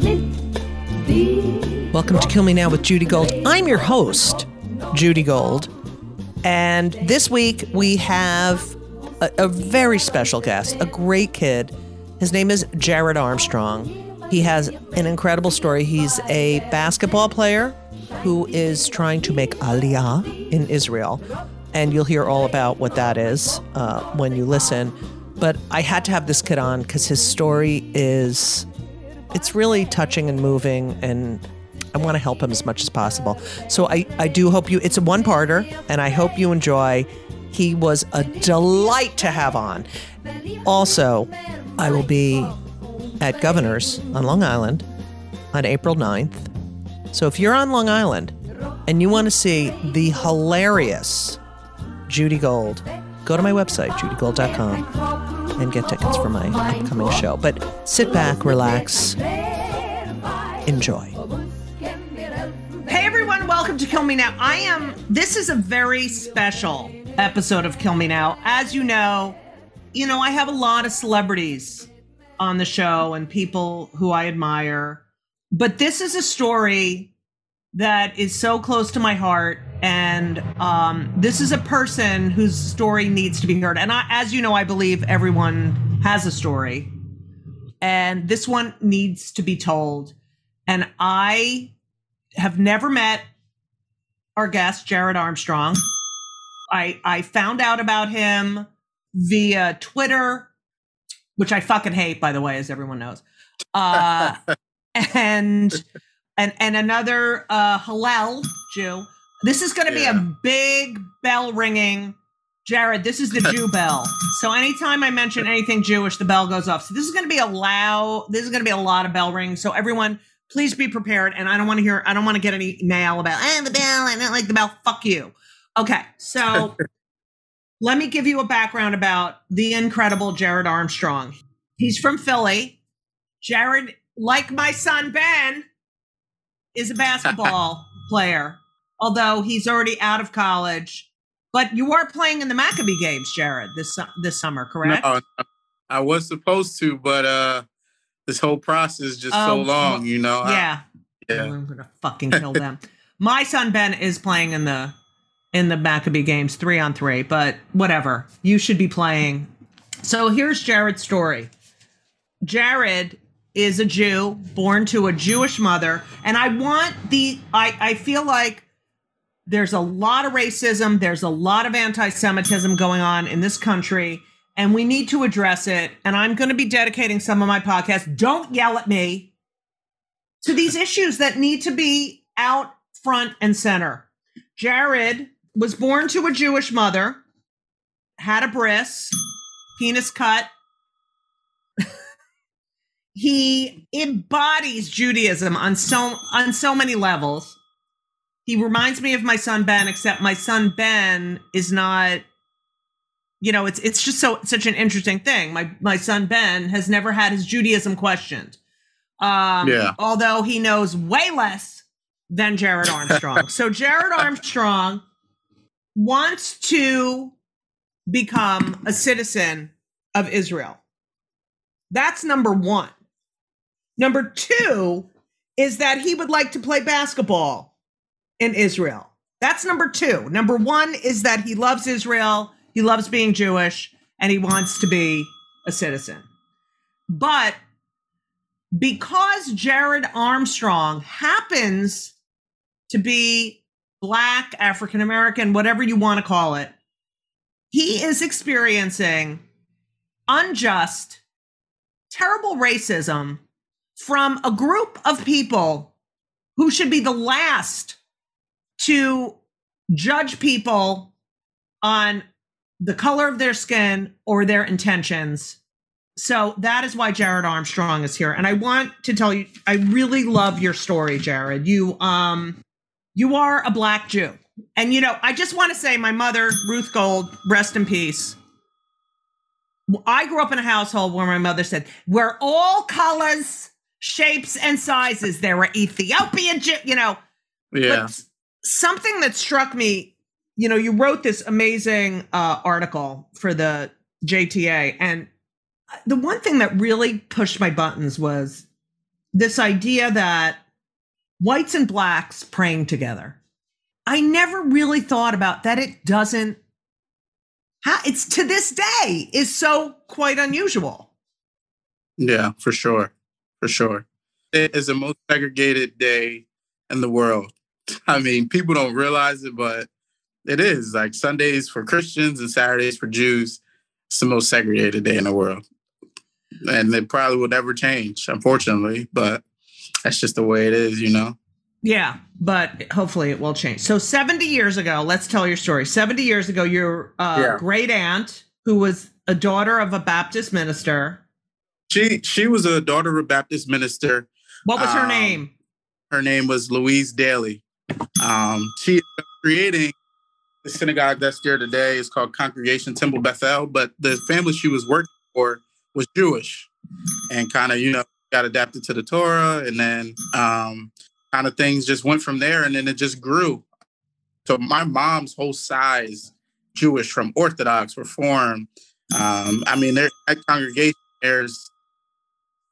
lid. Die Welcome to Kill Me Now with Judy Gold. I'm your host, Judy Gold. And this week we have a, a very special guest, a great kid. His name is Jared Armstrong. He has an incredible story. He's a basketball player who is trying to make aliyah in Israel. And you'll hear all about what that is uh, when you listen. But I had to have this kid on because his story is it's really touching and moving and I want to help him as much as possible. So I, I do hope you it's a one parter and I hope you enjoy. He was a delight to have on. Also, I will be at Governor's on Long Island on April 9th. So if you're on Long Island and you want to see the hilarious Judy Gold, go to my website, judygold.com, and get tickets for my upcoming show. But sit back, relax, enjoy. Hey everyone, welcome to Kill Me Now. I am, this is a very special episode of Kill Me Now. As you know, you know, I have a lot of celebrities on the show and people who I admire, but this is a story that is so close to my heart. And um, this is a person whose story needs to be heard. And I, as you know, I believe everyone has a story. And this one needs to be told. And I have never met our guest, Jared Armstrong. I, I found out about him via Twitter, which I fucking hate, by the way, as everyone knows. Uh, and and and another uh, Hillel Jew. This is going to Yeah. be a big bell ringing. Jared, this is the Jew bell. So anytime I mention anything Jewish, the bell goes off. So this is going to be a loud. This is going to be a lot of bell rings. So everyone, please be prepared. And I don't want to hear. I don't want to get any mail about eh, the bell. I don't like the bell. Fuck you. Okay, so let me give you a background about the incredible Jared Armstrong. He's from Philly. Jared, like my son Ben, is a basketball player, although he's already out of college. But you are playing in the Maccabee games, Jared, this this summer, correct? No, I was supposed to, but uh, this whole process is just so Oh, long, you know. I- yeah. yeah. I'm gonna fucking kill them. My son Ben is playing in the in the Maccabee games three on three, but whatever. You should be playing. So here's Jared's story. Jared is a Jew born to a Jewish mother, and I want the I I feel like there's a lot of racism, there's a lot of anti-Semitism going on in this country, and we need to address it. And I'm going to be dedicating some of my podcast. Don't yell at me to these issues that need to be out front and center. Jared was born to a Jewish mother, had a bris, penis cut. He embodies Judaism on so on so many levels. He reminds me of my son Ben, except my son Ben is not. You know, it's it's just so such an interesting thing. My my son Ben has never had his Judaism questioned. Um, Yeah. Although he knows way less than Jared Armstrong. so Jared Armstrong wants to become a citizen of Israel. That's number one. Number two is that he would like to play basketball in Israel. That's number two. Number one is that he loves Israel, he loves being Jewish, and he wants to be a citizen. But because Jared Armstrong happens to be Black, African American, whatever you want to call it, he is experiencing unjust, terrible racism from a group of people who should be the last to judge people on the color of their skin or their intentions. So that is why Jared Armstrong is here. And I want to tell you, I really love your story, Jared. You um you are a black Jew. And you know, I just want to say my mother, Ruth Gold, rest in peace. I grew up in a household where my mother said, We're all colors, shapes, and sizes. There were Ethiopian, you know, Yeah. but something that struck me you know, you wrote this amazing uh, article for the JTA, and the one thing that really pushed my buttons was this idea that whites and blacks praying together. I never really thought about that. It doesn't. It's to this day is so quite unusual. Yeah, for sure, for sure. It is the most segregated day in the world. I mean, people don't realize it, but it is like Sundays for Christians and Saturdays for Jews. It's the most segregated day in the world. And it probably will never change, unfortunately, but that's just the way it is, you know? Yeah, but hopefully it will change. So 70 years ago, let's tell your story. 70 years ago, your uh, yeah. great aunt, who was a daughter of a Baptist minister. She she was a daughter of a Baptist minister. What was her um, name? Her name was Louise Daly. Um, she creating the synagogue that's there today is called Congregation Temple Bethel, but the family she was working for was Jewish and kind of, you know, got adapted to the Torah and then um, kind of things just went from there and then it just grew. So my mom's whole size Jewish from Orthodox, Reform. Um, I mean, there that congregation there's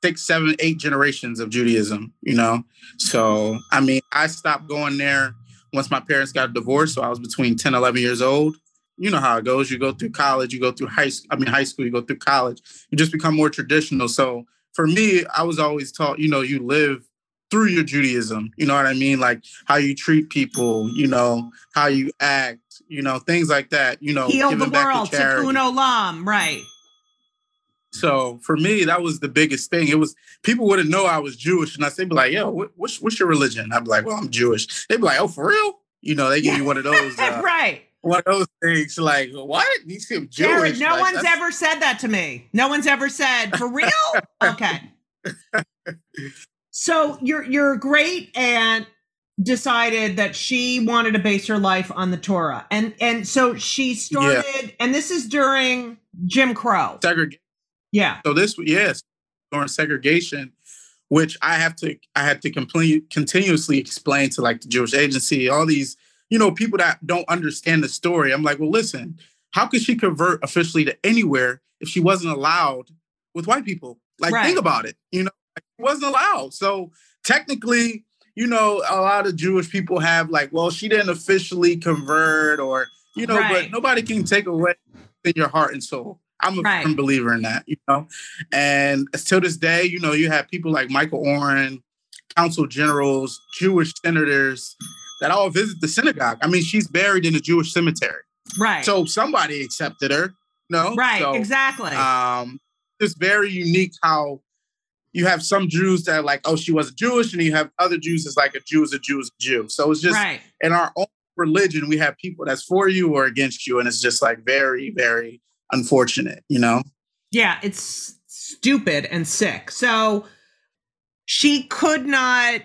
six, seven, eight generations of Judaism, you know. So I mean, I stopped going there once my parents got divorced, so I was between 10, 11 years old. You know how it goes. You go through college, you go through high school, I mean high school, you go through college. You just become more traditional. So for me, I was always taught, you know, you live through your Judaism. You know what I mean? Like how you treat people, you know, how you act, you know, things like that. You know, heal the world, tikkun olam, right? So for me, that was the biggest thing. It was people wouldn't know I was Jewish, and I say, "Be like, yo, what, what's what's your religion?" I'd be like, "Well, I'm Jewish." They'd be like, "Oh, for real?" You know, they give you one of those, uh, right? One of those things, like what? You seem Jewish. Jared, no like, one's ever said that to me. No one's ever said for real. okay. so your your great aunt decided that she wanted to base her life on the Torah, and and so she started. Yeah. And this is during Jim Crow segregation yeah. So this, yes, during segregation, which I have to, I had to complete, continuously explain to like the Jewish agency, all these, you know, people that don't understand the story. I'm like, well, listen, how could she convert officially to anywhere if she wasn't allowed with white people? Like, right. think about it. You know, like, wasn't allowed. So technically, you know, a lot of Jewish people have like, well, she didn't officially convert, or you know, right. but nobody can take away in your heart and soul. I'm a right. firm believer in that, you know. And to this day, you know, you have people like Michael Oren, council generals, Jewish senators that all visit the synagogue. I mean, she's buried in a Jewish cemetery. Right. So somebody accepted her. No. Right. So, exactly. Um, it's very unique how you have some Jews that are like, oh, she wasn't Jewish, and you have other Jews that's like a Jew is a Jew is a Jew. So it's just right. in our own religion, we have people that's for you or against you, and it's just like very, very unfortunate, you know? Yeah, it's stupid and sick. So she could not,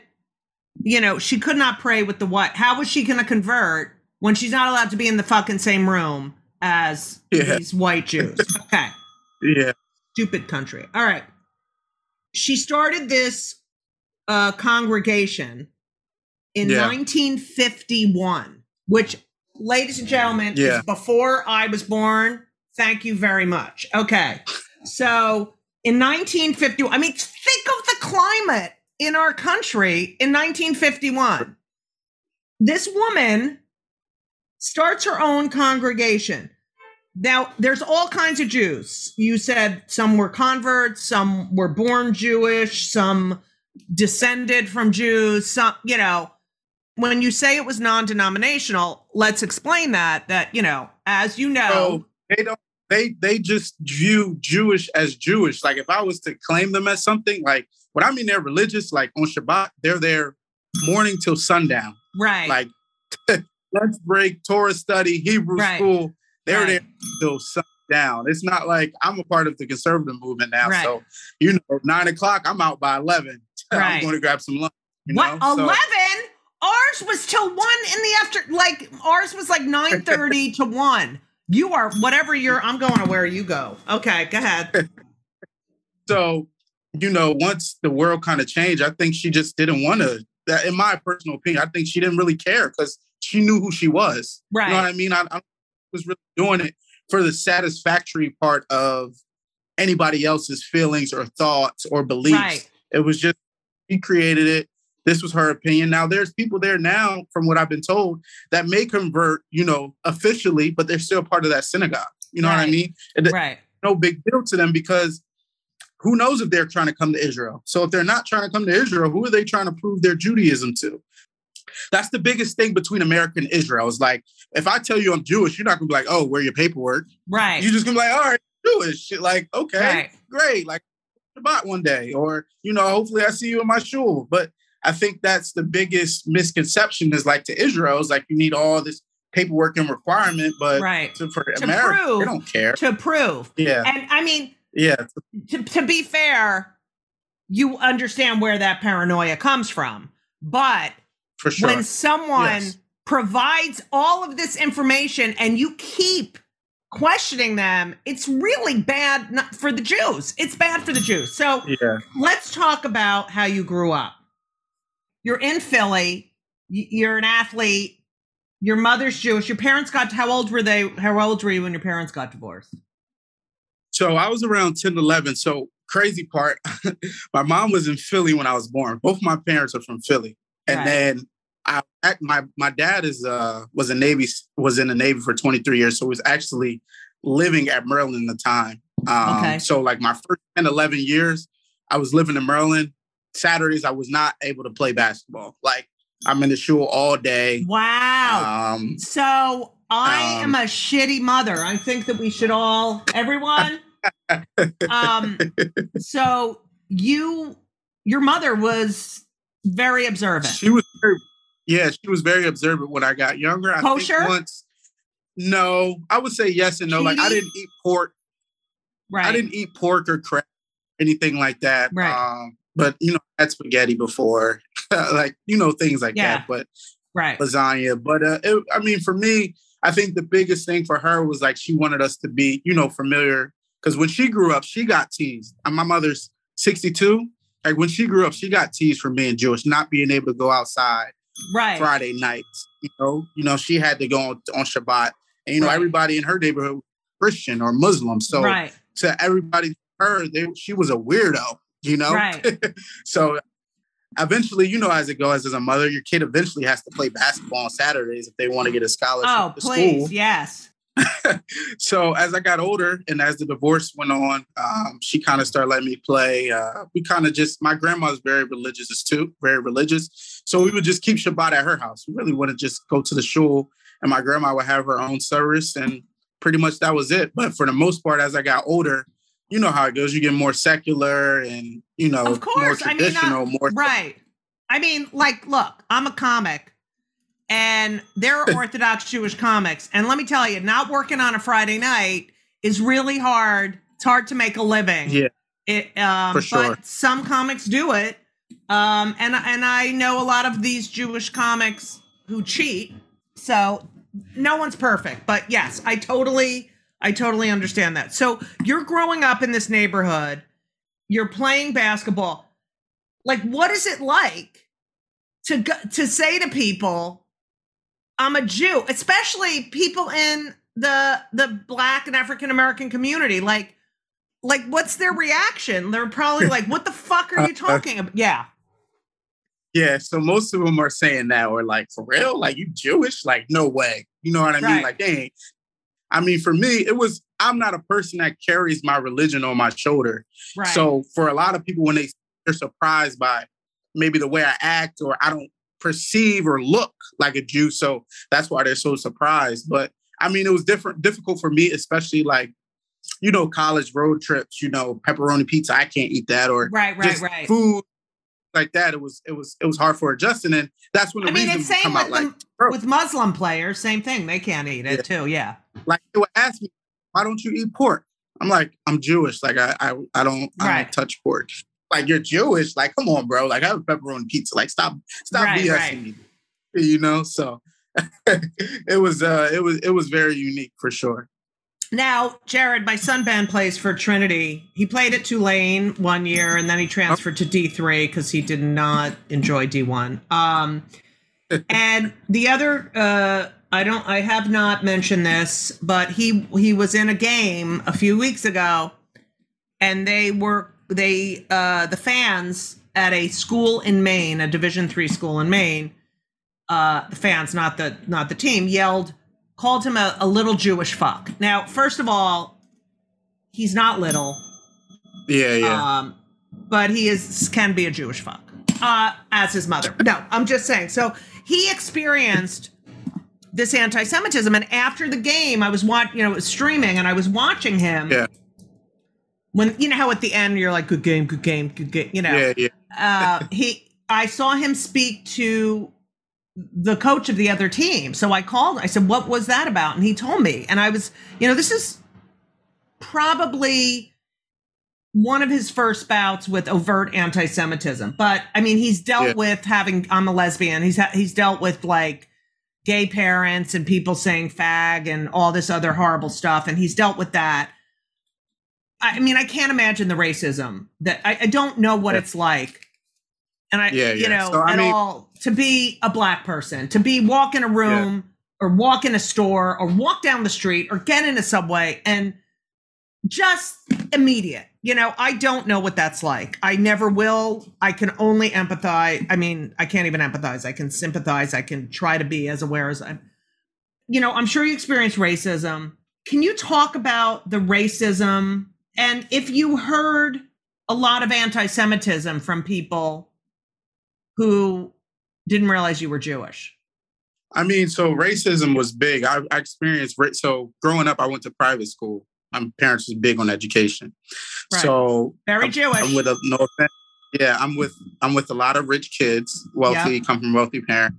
you know, she could not pray with the what? How was she going to convert when she's not allowed to be in the fucking same room as yeah. these white Jews? Okay. yeah. Stupid country. All right. She started this uh, congregation in yeah. 1951, which, ladies and gentlemen, yeah. is before I was born Thank you very much. Okay. So in 1950, I mean, think of the climate in our country in 1951. This woman starts her own congregation. Now, there's all kinds of Jews. You said some were converts, some were born Jewish, some descended from Jews, some, you know, when you say it was non-denominational, let's explain that that, you know, as you know, so they don't they they just view Jewish as Jewish. Like if I was to claim them as something, like what I mean they're religious, like on Shabbat, they're there morning till sundown. Right. Like lunch break, Torah study, Hebrew right. school, they're right. there till sundown. It's not like I'm a part of the conservative movement now. Right. So, you know, nine o'clock, I'm out by eleven. I'm going to grab some lunch. what eleven? So, ours was till one in the after like ours was like 9 30 to 1 you are whatever you're. I'm going to where you go. Okay, go ahead. so, you know, once the world kind of changed, I think she just didn't want to. That in my personal opinion, I think she didn't really care because she knew who she was. Right. You know what I mean? I, I was really doing it for the satisfactory part of anybody else's feelings or thoughts or beliefs. Right. It was just she created it. This was her opinion. Now there's people there now, from what I've been told, that may convert, you know, officially, but they're still part of that synagogue. You know what I mean? Right. no big deal to them because who knows if they're trying to come to Israel? So if they're not trying to come to Israel, who are they trying to prove their Judaism to? That's the biggest thing between America and Israel. Is like if I tell you I'm Jewish, you're not gonna be like, oh, where your paperwork? Right. You're just gonna be like, all right, Jewish. Shit, Like, okay, Right. great. Like Shabbat one day, or you know, hopefully I see you in my shul. But I think that's the biggest misconception is like to Israel is like you need all this paperwork and requirement, but Right. to, for To America, prove- they don't care. To prove. Yeah, And I mean, yeah, to, to be fair, you understand where that paranoia comes from. But for sure. when someone Yes. provides all of this information and you keep questioning them, it's really bad for the Jews. It's bad for the Jews. So yeah. let's talk about how you grew up. You're in Philly. You're an athlete. Your mother's Jewish. Your parents got how old were they? How old were you when your parents got divorced? So I was around 10, 11. So crazy part, my mom was in Philly when I was born. Both my parents are from Philly. And Right. then I act- my my dad is uh was a Navy was in the Navy for 23 years. So was actually living at Maryland at the time. Um, Okay. so like my first 10, 11 years, I was living in Maryland. Saturdays I was not able to play basketball. Like I'm in the shul all day. Wow. Um So I am Um, a shitty mother. I think that we should all, everyone. um, so you, your mother was very observant. She was very, yeah, she was very observant when I got younger. I Kosher? think once, no, I would say yes and no. Like I didn't eat pork. right. I didn't eat pork or crab, anything like that. Right. Um, but you know, I had spaghetti before, like you know, things like Yeah. that. But right. lasagna. But uh, it, I mean, for me, I think the biggest thing for her was like she wanted us to be, you know, familiar. Because when she grew up, she got teased. And my mother's 62. Like when she grew up, she got teased for being Jewish, not being able to go outside Right. Friday nights. You know, you know, she had to go on, on Shabbat. And you know, Right. everybody in her neighborhood was Christian or Muslim. So right. to everybody, her, they, she was a weirdo. You know, Right. so eventually, you know, as it goes as a mother, your kid eventually has to play basketball on Saturdays if they want to get a scholarship Oh, to please. school. Yes. So as I got older and as the divorce went on, um, she kind of started letting me play. Uh, we kind of just my grandma's very religious too, very religious. So we would just keep Shabbat at her house. We really wouldn't just go to the shul, and my grandma would have her own service, and pretty much that was it. But for the most part, as I got older, you know how it goes. You get more secular and you know Of course. more I mean, traditional, more Right. I mean, like, look, I'm a comic and there are Orthodox Jewish comics. And let me tell you, not working on a Friday night is really hard. It's hard to make a living. Yeah. It, um, For sure. But some comics do it. Um, and, and I know a lot of these Jewish comics who cheat. So no one's perfect. But yes, I totally, I totally understand that. So you're growing up in this neighborhood, you're playing basketball like what is it like to go, to say to people i'm a jew especially people in the the black and african american community like like what's their reaction they're probably like what the fuck are you uh, talking about yeah Yeah, so most of them are saying that, or like, for real? Like, you Jewish? Like, no way. You know what I mean? Right. Like, dang. I mean, for me, it was, I'm not a person that carries my religion on my shoulder. right So for a lot of people, when they, they're surprised by maybe the way I act or I don't perceive or look like a Jew. So that's why they're so surprised. But I mean, it was different, difficult for me, especially like, you know, college road trips, you know, pepperoni pizza. I can't eat that or right right right food like that. It was it was it was hard for adjusting, and that's when the i mean reason it's same come with out like with muslim players same thing they can't eat it too yeah like they would ask me, why don't you eat pork? I'm like, I'm Jewish. Like I I, I don't I don't touch pork. Like you're Jewish. Like come on, bro. Like I have pepperoni pizza. Like stop stop Right, BSing right. me. You know. So it was uh it was it was very unique for sure. Now, Jared, my son Ben plays for Trinity. He played at Tulane one year and then he transferred to D3 because he did not enjoy D1. Um, and the other, uh, I don't, I have not mentioned this, but he he was in a game a few weeks ago, and they were they uh, the fans at a school in Maine, a Division three school in Maine, uh, the fans, not the not the team, yelled, called him a, a little Jewish fuck. Now, first of all, he's not little. Yeah, yeah. Um, but he is can be a Jewish fuck, uh, as his mother. No, I'm just saying. So he experienced this anti-Semitism, and after the game, I was watching, you know, it was streaming, and I was watching him. Yeah. When you know how at the end you're like, good game, good game, good game. You know, yeah, yeah. uh, he. I saw him speak to the coach of the other team. So I called. I said, "What was that about?" And he told me. And I was, you know, this is probably one of his first bouts with overt anti-Semitism. But I mean, he's dealt Yeah. with having. I'm a lesbian. He's ha- he's dealt with like gay parents and people saying fag and all this other horrible stuff. And he's dealt with that. I mean, I can't imagine the racism that I, I don't know what Yeah. it's like. And I, Yeah, you yeah. know, So, I at mean- all to be a black person, to be walk in a room or walk in a store or walk down the street or get in a subway and just immediate. You know, I don't know what that's like. I never will. I can only empathize. I mean, I can't even empathize. I can sympathize. I can try to be as aware as I'm. You know, I'm sure you experienced racism. Can you talk about the racism and if you heard a lot of anti-Semitism from people who didn't realize you were Jewish? I mean, so racism was big. I, I experienced so growing up. I went to private school. My parents was big on education, Right. so Very I'm, Jewish. I'm with a no offense. Yeah, I'm with I'm with a lot of rich kids, wealthy, come from wealthy parents.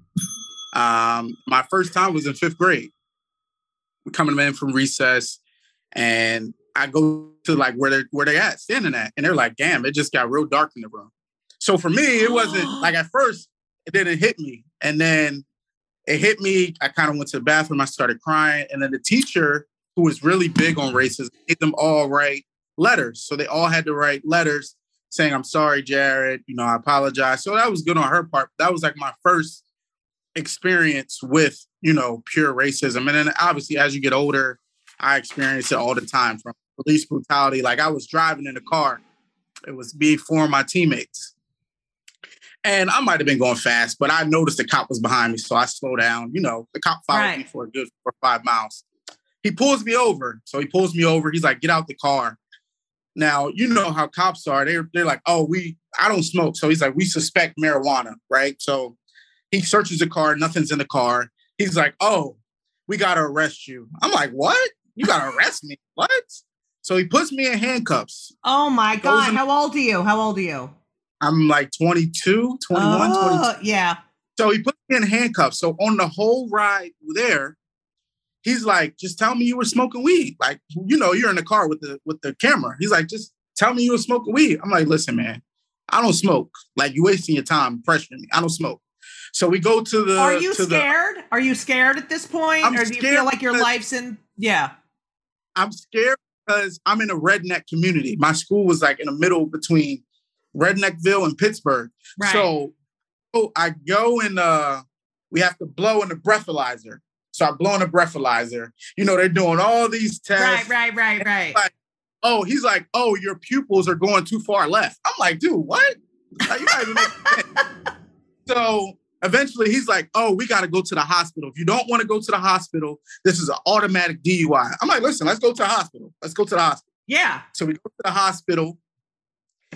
Um, my first time was in fifth grade. We're coming in from recess, and I go to like where they where they at standing at, and they're like, "Damn, it just got real dark in the room." So for me, it wasn't like at first it didn't hit me, and then it hit me. I kind of went to the bathroom. I started crying, and then the teacher, who was really big on racism, made them all write letters. So they all had to write letters saying, "I'm sorry, Jared. You know, I apologize." So that was good on her part. That was like my first experience with you know pure racism, and then obviously as you get older, I experience it all the time from police brutality. Like I was driving in a car, it was before my teammates. And I might have been going fast, but I noticed the cop was behind me. So I slow down. You know, the cop followed me for a good four or five miles. He pulls me over. So he pulls me over. He's like, get out the car. Now, you know how cops are. They're, they're like, oh, we, I don't smoke. So he's like, we suspect marijuana, right? So he searches the car. Nothing's in the car. He's like, oh, we got to arrest you. I'm like, what? You got to arrest me? What? So he puts me in handcuffs. Oh my God. in- How old are you? How old are you? I'm like 22, 21, 22. Oh, yeah. So he put me in handcuffs. So on the whole ride there, he's like, just tell me you were smoking weed. Like, you know, you're in the car with the with the camera. He's like, just tell me you were smoking weed. I'm like, listen, man, I don't smoke. Like you wasting your time pressuring me. I don't smoke. So we go to the Are you to the scared? Are you scared at this point? I'm or do you scared feel like your life's in yeah. I'm scared because I'm in a redneck community. My school was like in the middle between Redneckville and Pittsburgh. Right. So, so I go and uh we have to blow in the breathalyzer. So I blow in the breathalyzer. You know, they're doing all these tests. right, right, right, right. Like, oh, he's like, oh, your pupils are going too far left. I'm like, dude, what? Like, you even so eventually he's like, oh, we got to go to the hospital. If you don't want to go to the hospital, this is an automatic DUI. I'm like, listen, let's go to the hospital. Let's go to the hospital. Yeah. So we go to the hospital.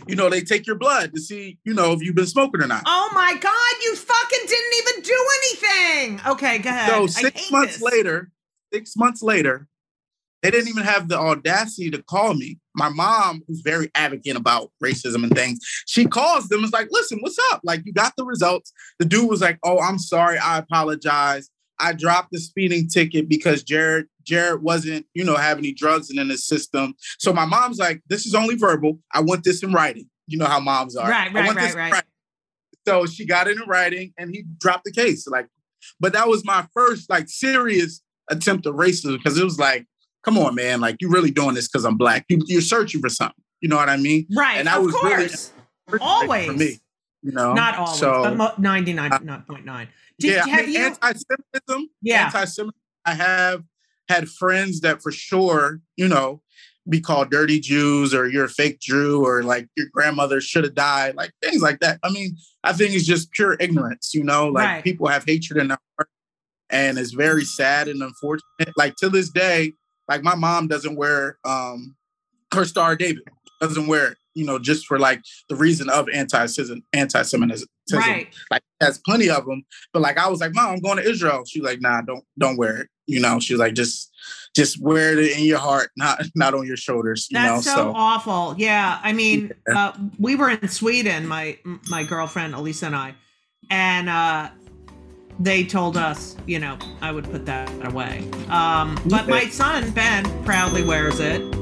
You know, they take your blood to see, you know, if you've been smoking or not. Oh my God, you fucking didn't even do anything. Okay, go ahead. So six months this. later, six months later, they didn't even have the audacity to call me. My mom, who's very advocate about racism and things, she calls them. It's like, listen, what's up? Like, you got the results. The dude was like, oh, I'm sorry, I apologize. I dropped the speeding ticket because Jared Jared wasn't, you know, have any drugs in his system. So my mom's like, this is only verbal. I want this in writing. You know how moms are. Right, right, right, right. So she got it in writing and he dropped the case. Like, but that was my first like serious attempt at racism because it was like, come on, man, like you're really doing this because I'm black. You, you're searching for something. You know what I mean? Right, And I was really course. Always. for me. You know, not always, so, but mo- ninety nine uh, point nine. Did, yeah, have I mean, you? anti-Semitism. Yeah. anti-Semitism. I have had friends that for sure, you know, be called dirty Jews or you're a fake Jew or like your grandmother should have died, like things like that. I mean, I think it's just pure ignorance, you know, like Right. people have hatred in their heart and it's very sad and unfortunate. Like to this day, like my mom doesn't wear um her Star David, doesn't wear it, you know, just for like the reason of anti-Semitism, anti-Semitism. right. Like has plenty of them, but like I was like, Mom, I'm going to Israel. She's like, Nah, don't don't wear it. You know, she's like, just just wear it in your heart, not not on your shoulders. You That's know, so, awful. Yeah, I mean, Yeah. uh, we were in Sweden, my my girlfriend Elisa and I, and uh, they told us, you know, I would put that away. Um, but my son Ben proudly wears it.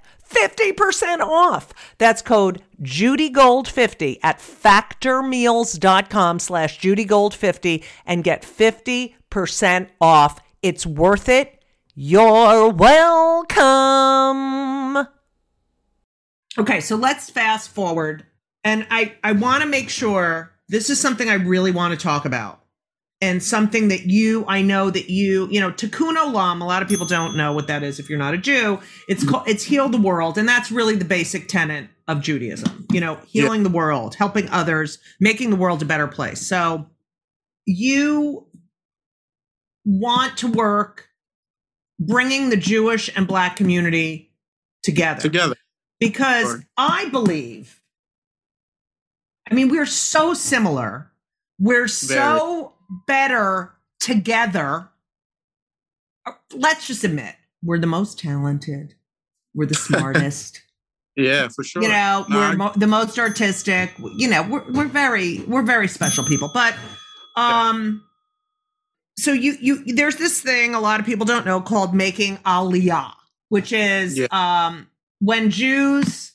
50% off. That's code JudyGold50 at factormeals.com slash JudyGold50 and get 50% off. It's worth it. You're welcome. Okay, so let's fast forward. And I, I want to make sure this is something I really want to talk about. And something that you, I know that you, you know, tikkun olam. A lot of people don't know what that is if you're not a Jew. It's called, it's heal the world, and that's really the basic tenet of Judaism. You know, healing the world, helping others, making the world a better place. So, you want to work bringing the Jewish and Black community together together. because Sure. I believe, I mean, we're so similar. We're so better together. Let's just admit, we're the most talented. We're the smartest. Yeah, for sure. you know, No, we're I- mo- the most artistic. You know, we're we're very we're very special people. But um, so you you there's this thing a lot of people don't know called making aliyah, which is Yeah. um when Jews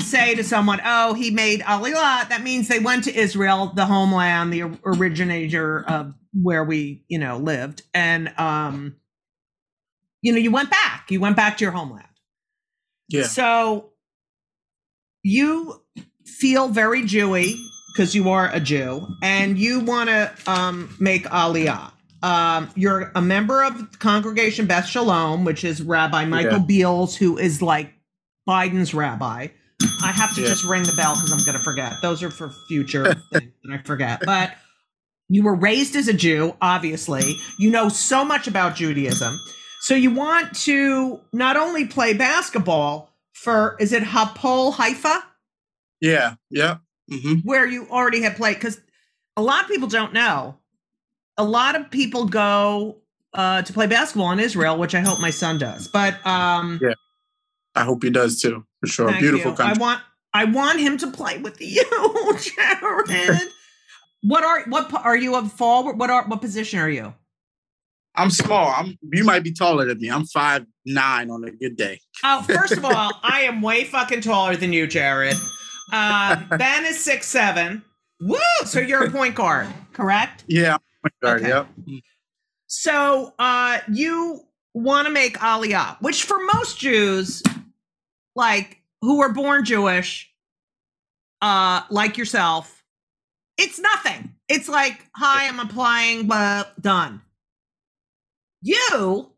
say to someone, "Oh, he made aliyah," that means they went to Israel, the homeland, the originator of where we you know lived, and um, you know, you went back. You went back to your homeland. yeah. So you feel very Jewy because you are a Jew and you want to um, make aliyah. um, you're a member of Congregation Beth Shalom, which is Rabbi Michael Yeah. Beals, who is like Biden's rabbi. I have to Yeah. just ring the bell because I'm going to forget. Those are for future things that I forget. But you were raised as a Jew, obviously. You know so much about Judaism. So you want to not only play basketball for, is it Hapoel Haifa? Yeah, yeah. hmm where you already had played because a lot of people don't know a lot of people go uh, to play basketball in israel which i hope my son does but um Yeah, I hope he does too, for sure. thank Beautiful you. i want i want him to play with you jared what are what are you a forward what are what position are you I'm small. I'm. You might be taller than me. I'm five nine on a good day. Oh, first of all, I am way fucking taller than you, Jared. Uh, ben is six seven. Woo! So you're a point guard, correct? Yeah, I'm a point guard. Okay. Yep. So uh you want to make Aliyah, which for most Jews, like who were born Jewish, uh, like yourself, it's nothing. It's like, hi, I'm applying, but done. You,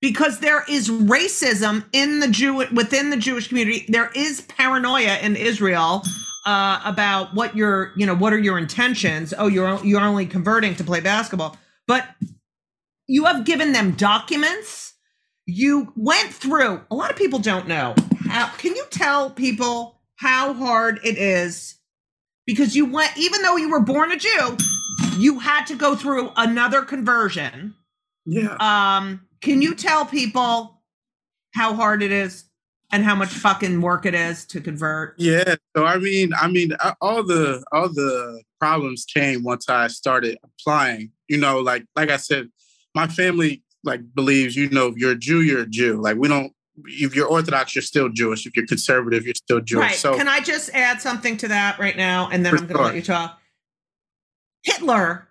because there is racism in the Jew within the Jewish community, there is paranoia in Israel uh, about what your, you know, what are your intentions? Oh, you're you're only converting to play basketball, but you have given them documents. You went through. A lot of people don't know how. Can you tell people how hard it is? Because you went, even though you were born a Jew, you had to go through another conversion. Yeah. Um, can you tell people how hard it is and how much fucking work it is to convert? Yeah. So I mean, I mean, all the all the problems came once I started applying. You know, like like I said, my family like believes. You know, if you're a Jew, you're a Jew. Like we don't. If you're Orthodox, you're still Jewish. If you're conservative, you're still Jewish. Right. So Can I just add something to that right now? And then I'm going to let you talk. Hitler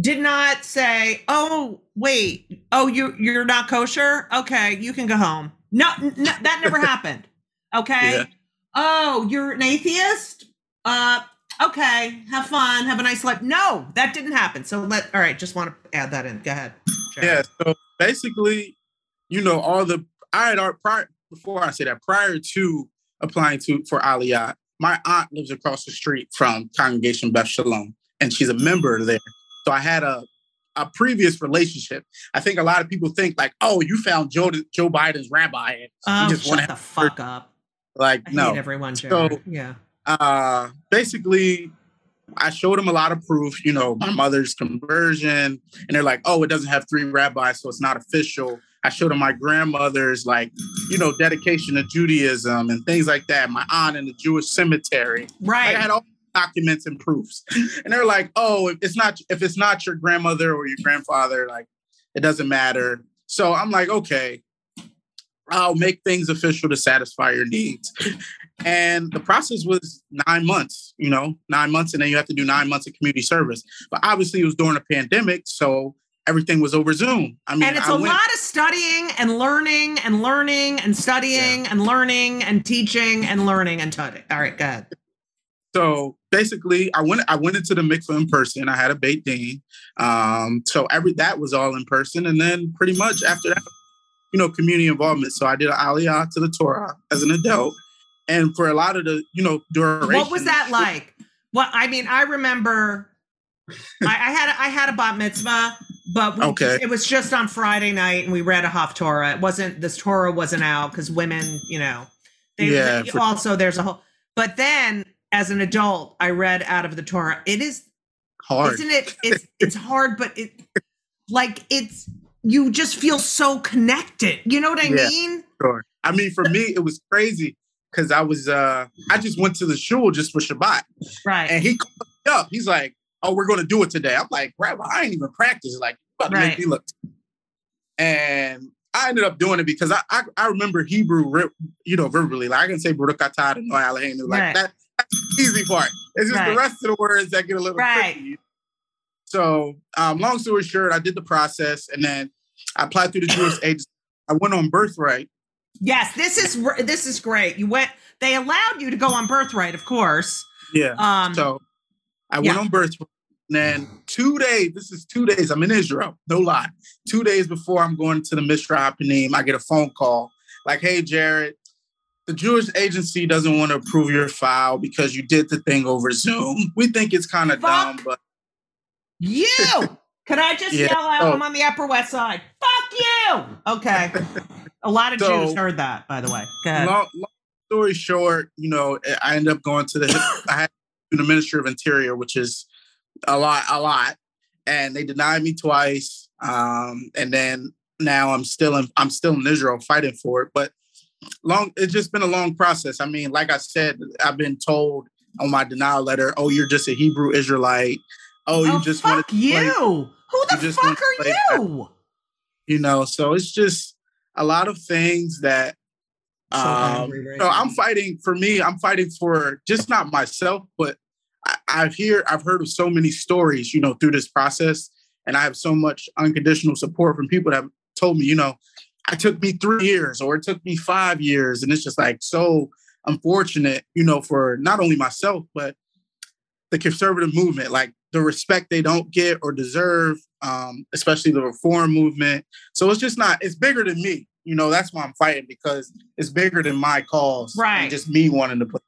did not say, "Oh, wait. Oh, you you're not kosher? Okay, you can go home." No, n- n- that never happened. Okay? Yeah. Oh, you're an atheist? Uh okay, have fun, have a nice life. No, that didn't happen. So let all right, just want to add that in. Go ahead. Yeah. So basically, you know, all the I had already prior before I say that prior to applying to for Aliyah, my aunt lives across the street from Congregation Beth Shalom, and she's a member there. So I had a a previous relationship. I think a lot of people think like, oh, you found Joe Joe Biden's rabbi, and Oh, you just want shut to the fuck up. like I no. everyone, Jared. So- yeah. uh basically I showed them a lot of proof, you know, my mother's conversion, and they're like, oh, it doesn't have three rabbis, so it's not official. I showed them my grandmother's like, you know, dedication to Judaism and things like that. My aunt in the Jewish cemetery. Right. Like, I had all documents and proofs. And they're like, oh, if it's not if it's not your grandmother or your grandfather, like it doesn't matter. So I'm like, okay, I'll make things official to satisfy your needs. And the process was nine months, you know, nine months, and then you have to do nine months of community service. But obviously, it was during a pandemic, so everything was over Zoom. I mean, and it's a a lot of studying and learning and learning and studying and learning and teaching and learning and studying. All right, go ahead. So basically, I went I went into the mikvah in person. I had a beit din. Um, so every that was all in person, and then pretty much after that, you know, community involvement. So I did an aliyah to the Torah as an adult, and for a lot of the you know duration. What was that like? Well, I mean, I remember I, I had a, I had a bat mitzvah, but we Okay. just- it was just on Friday night, and we read a Haftorah. It wasn't this Torah wasn't out because women, you know, they, Yeah, they- for- also there's a whole. But then, as an adult, I read out of the Torah. It is hard? isn't it it's it's hard but it like it's you just feel so connected you know what i Yeah. mean Sure. I mean, for me, it was crazy because I was uh I just went to the shul just for Shabbat, right and he called me up. He's like, "Oh, we're going to do it today." I'm like, "Rabbi, I ain't even practiced. Like, you about to Right. make me look." And I ended up doing it because I I, I remember Hebrew, you know, verbally. Like I can say Baruch atah and Eloheinu. Like Right. that, that's the easy part. It's just Right. the rest of the words that get a little Right. tricky. So, um, long story short, I did the process, and then I applied through the Jewish agency. I went on birthright. yes this is this is great you went they allowed you to go on birthright of course Yeah. um So I went Yeah. on birth And then two days, this is two days, I'm in Israel, no lie. Two days before I'm going to the Misrad HaPnim, I get a phone call like, hey, Jared, the Jewish agency doesn't want to approve your file because you did the thing over Zoom. We think it's kind of dumb, but you. Can I just yeah. yell out? Oh. I'm on the Upper West Side. Fuck you. Okay. A lot of so, Jews heard that, by the way. Long, long, story short, you know, I end up going to the I had to the Ministry of Interior, which is a lot, a lot, and they denied me twice. Um, and then now I'm still in I'm still in Israel fighting for it. But long it's just been a long process. I mean, like I said, I've been told on my denial letter, "Oh, you're just a Hebrew Israelite. Oh, you oh, just fuck you. Who the fuck are you? You know, so it's just a lot of things that so um, right no, I'm fighting for me. I'm fighting for just not myself, but I, I've hear I've heard of so many stories, you know, through this process, and I have so much unconditional support from people that have told me, you know, it took me three years or it took me five years. And it's just like so unfortunate, you know, for not only myself, but the conservative movement, like the respect they don't get or deserve, um, especially the reform movement. So it's just not, it's bigger than me. You know, that's why I'm fighting because it's bigger than my cause. Right. just me wanting to play.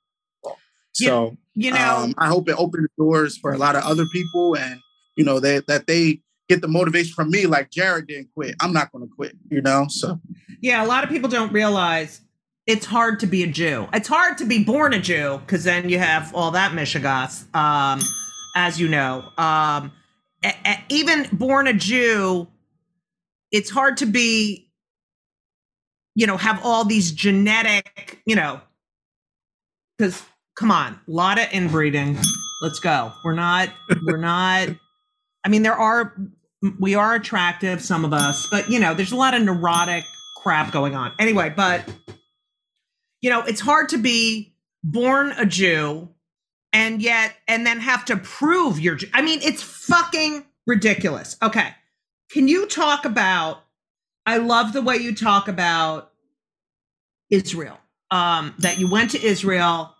So, you, you know, um, I hope it opens doors for a lot of other people and, you know, they, that they get the motivation from me like Jared didn't quit. I'm not going to quit, you know? So, yeah, a lot of people don't realize it's hard to be a Jew. It's hard to be born a Jew because then you have all that mishigas, um, as you know. Um, a- a- even born a Jew, it's hard to be, you know, have all these genetic, you know, because come on, a lot of inbreeding. Let's go. We're not, we're not I mean, there are we are attractive, some of us, but you know, there's a lot of neurotic crap going on. Anyway, but you know, it's hard to be born a Jew and yet and then have to prove you're I mean, it's fucking ridiculous. Okay. Can you talk about I love the way you talk about Israel. Um that you went to Israel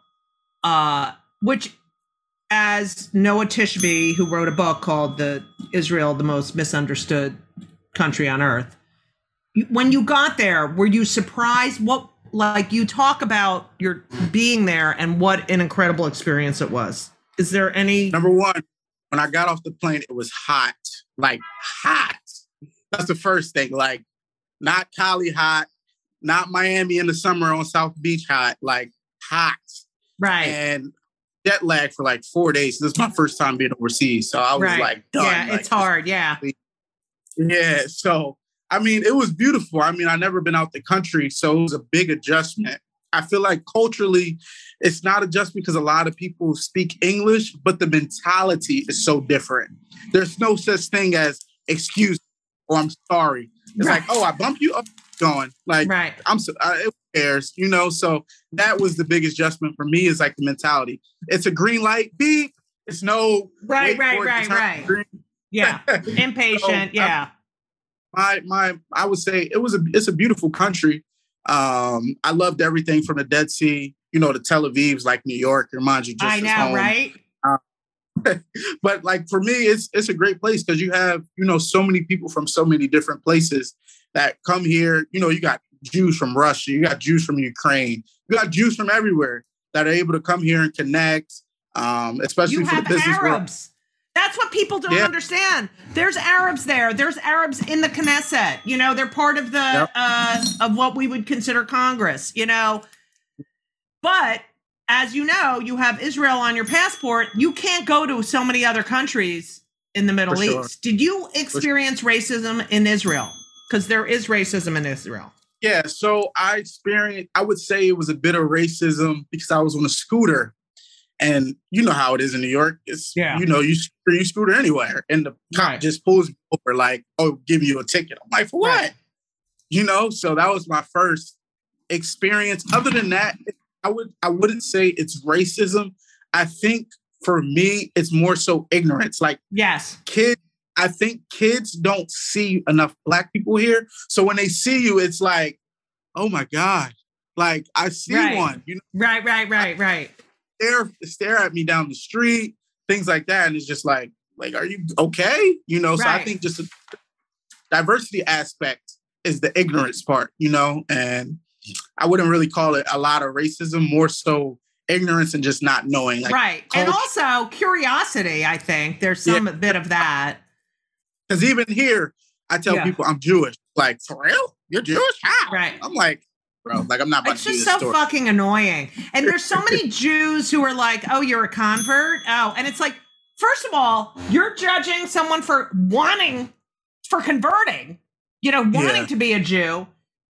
uh which as Noa Tishby, who wrote a book called "The Israel: The Most Misunderstood Country on Earth," when you got there, were you surprised? What like you talk about your being there and what an incredible experience it was. Is there any number one? When I got off the plane, it was hot, like hot. That's the first thing. Like not Cali hot, not Miami in the summer on South Beach hot, like hot. Right. And jet lag for like four days. This is my first time being overseas. So I was right. like, done. Yeah, like, it's hard. Yeah. Yeah. So, I mean, it was beautiful. I mean, I never been out the country. So it was a big adjustment. I feel like culturally, it's not a just because a lot of people speak English, but the mentality is so different. There's no such thing as excuse or I'm sorry. It's right. like, oh, I bumped you up going. Like, right. I'm so, uh, who cares, you know? So that was the biggest adjustment for me is like the mentality. It's a green light, beep. It's no right, right, right, right. Yeah, impatient. so, yeah. I, my, my, I would say it was a, it's a beautiful country. Um, I loved everything from the Dead Sea, you know, the Tel Aviv's like New York, reminds you just I know, home. right? but like for me, it's it's a great place because you have you know so many people from so many different places that come here. You know, you got Jews from Russia, you got Jews from Ukraine, you got Jews from everywhere that are able to come here and connect, um, especially you for the business Arabs. world. That's what people don't yeah. understand. There's Arabs there. There's Arabs in the Knesset. You know, they're part of the yep. uh, of what we would consider Congress. You know, but as you know, you have Israel on your passport. You can't go to so many other countries in the Middle sure. East. Did you experience sure. racism in Israel? Because there is racism in Israel. Yeah, so I experienced, I would say it was a bit of racism because I was on a scooter. And you know how it is in New York. It's, yeah. you know, you, you scooter anywhere. And the cop right. just pulls me over, like, oh, give you a ticket. I'm like, for what? Right. You know, so that was my first experience. Other than that, I would I wouldn't say it's racism. I think for me, it's more so ignorance. Like yes, kids I think kids don't see enough black people here. So when they see you, it's like, oh my God. Like I see right. one. You know? Right, right, right, right. Stare stare at me down the street, things like that. And it's just like, like, are you okay? You know, so I think just the diversity aspect is the ignorance part, you know, and I wouldn't really call it a lot of racism, more so ignorance and just not knowing. Like, right. And also curiosity, I think. There's some bit of that. Because even here, I tell Yeah. people I'm Jewish. Like, for real? You're Jewish? How? Right. I'm like, bro, like I'm not about It's just so story. fucking annoying. And there's so many Jews who are like, oh, you're a convert. Oh, and it's like, first of all, you're judging someone for wanting, for converting, you know, wanting Yeah. to be a Jew.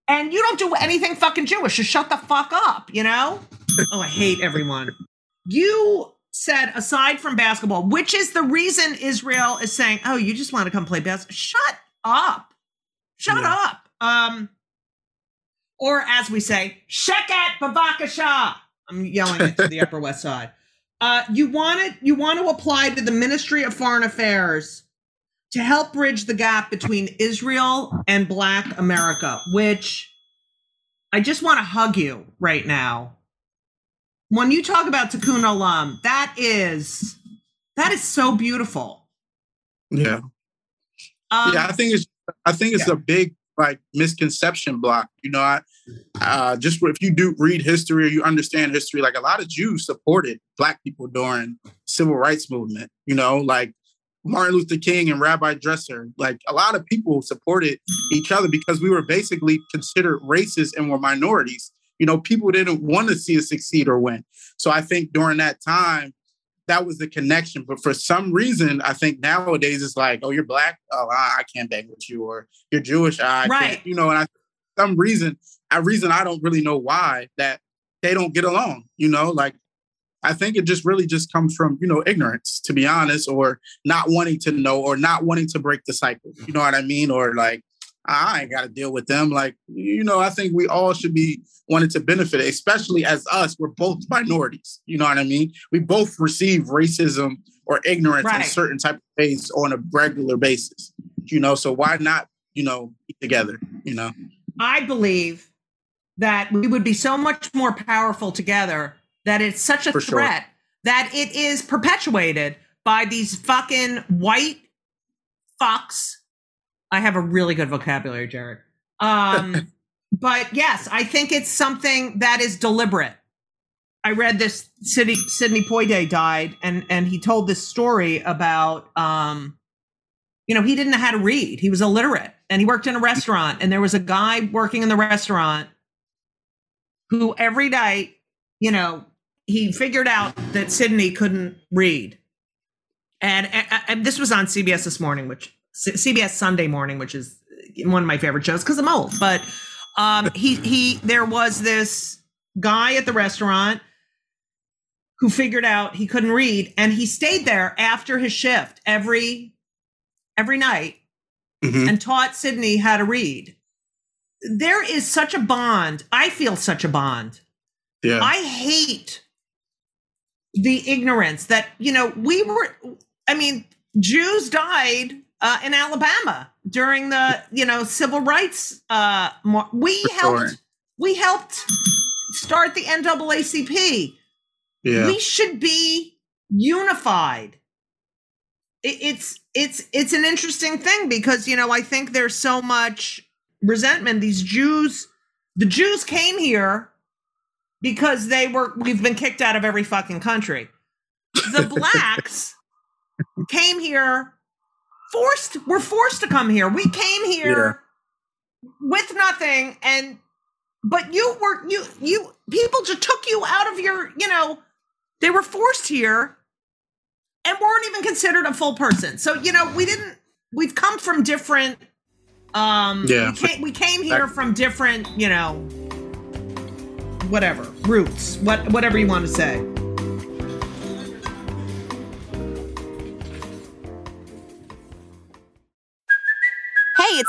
And you don't do anything fucking Jewish. Just shut the fuck up, you know? oh, I hate everyone. You said, aside from basketball, which is the reason Israel is saying, oh, you just want to come play basketball. Shut up. Shut Yeah. up. Um, or as we say, Sheket Babakasha. I'm yelling it to the Upper West Side. Uh, you want it, you want to apply to the Ministry of Foreign Affairs to help bridge the gap between Israel and Black America, which I just want to hug you right now. When you talk about Tikkun Olam, that is that is so beautiful. Yeah. Um, yeah, I think it's I think it's yeah. a big like misconception block. You know, I uh just if you do read history or you understand history, like a lot of Jews supported black people during civil rights movement, you know, like Martin Luther King and Rabbi Dresser, like a lot of people supported each other because we were basically considered racist and were minorities. You know, people didn't want to see us succeed or win. So I think during that time, that was the connection. But for some reason, I think nowadays it's like, oh, you're black, oh, I, I can't bang with you, or you're Jewish, ah, I Right. can't, you know. And I, some reason, a reason I don't really know why that they don't get along. You know, like I think it just really just comes from you know ignorance, to be honest, or not wanting to know, or not wanting to break the cycle. You know what I mean? Or like I ain't got to deal with them. Like you know, I think we all should be wanting to benefit, especially as us. We're both minorities. You know what I mean? We both receive racism or ignorance in Right. certain type of ways on a regular basis. You know, so why not? You know, be together. You know. I believe that we would be so much more powerful together that it's such a For sure. threat that it is perpetuated by these fucking white fucks. I have a really good vocabulary, Jared. Um, but yes, I think it's something that is deliberate. I read this Sidney, Sidney Poitier died and and he told this story about um you know, he didn't know how to read. He was illiterate and he worked in a restaurant and there was a guy working in the restaurant who every night, you know, he figured out that Sidney couldn't read. And, and, and this was on CBS this morning, which CBS Sunday morning, which is one of my favorite shows because I'm old. But um, he he there was this guy at the restaurant who figured out he couldn't read, and he stayed there after his shift every every night Mhm. and taught Sidney how to read. There is such a bond. I feel such a bond. Yeah. I hate the ignorance that, you know, we were, I mean, Jews died uh, in Alabama during the, you know, civil rights. Uh, mar- we For helped, sure. we helped start the NAACP. yeah. We should be unified. It, it's it's it's an interesting thing because you know I think there's so much resentment. These Jews, the Jews came here because they were we've been kicked out of every fucking country. The blacks came here forced. We're forced to come here. We came here with nothing and but you were you you people just took you out of your you know they were forced here and weren't even considered a full person so you know we didn't we've come from different um Yeah. we came, we came here from different you know whatever roots what whatever you want to say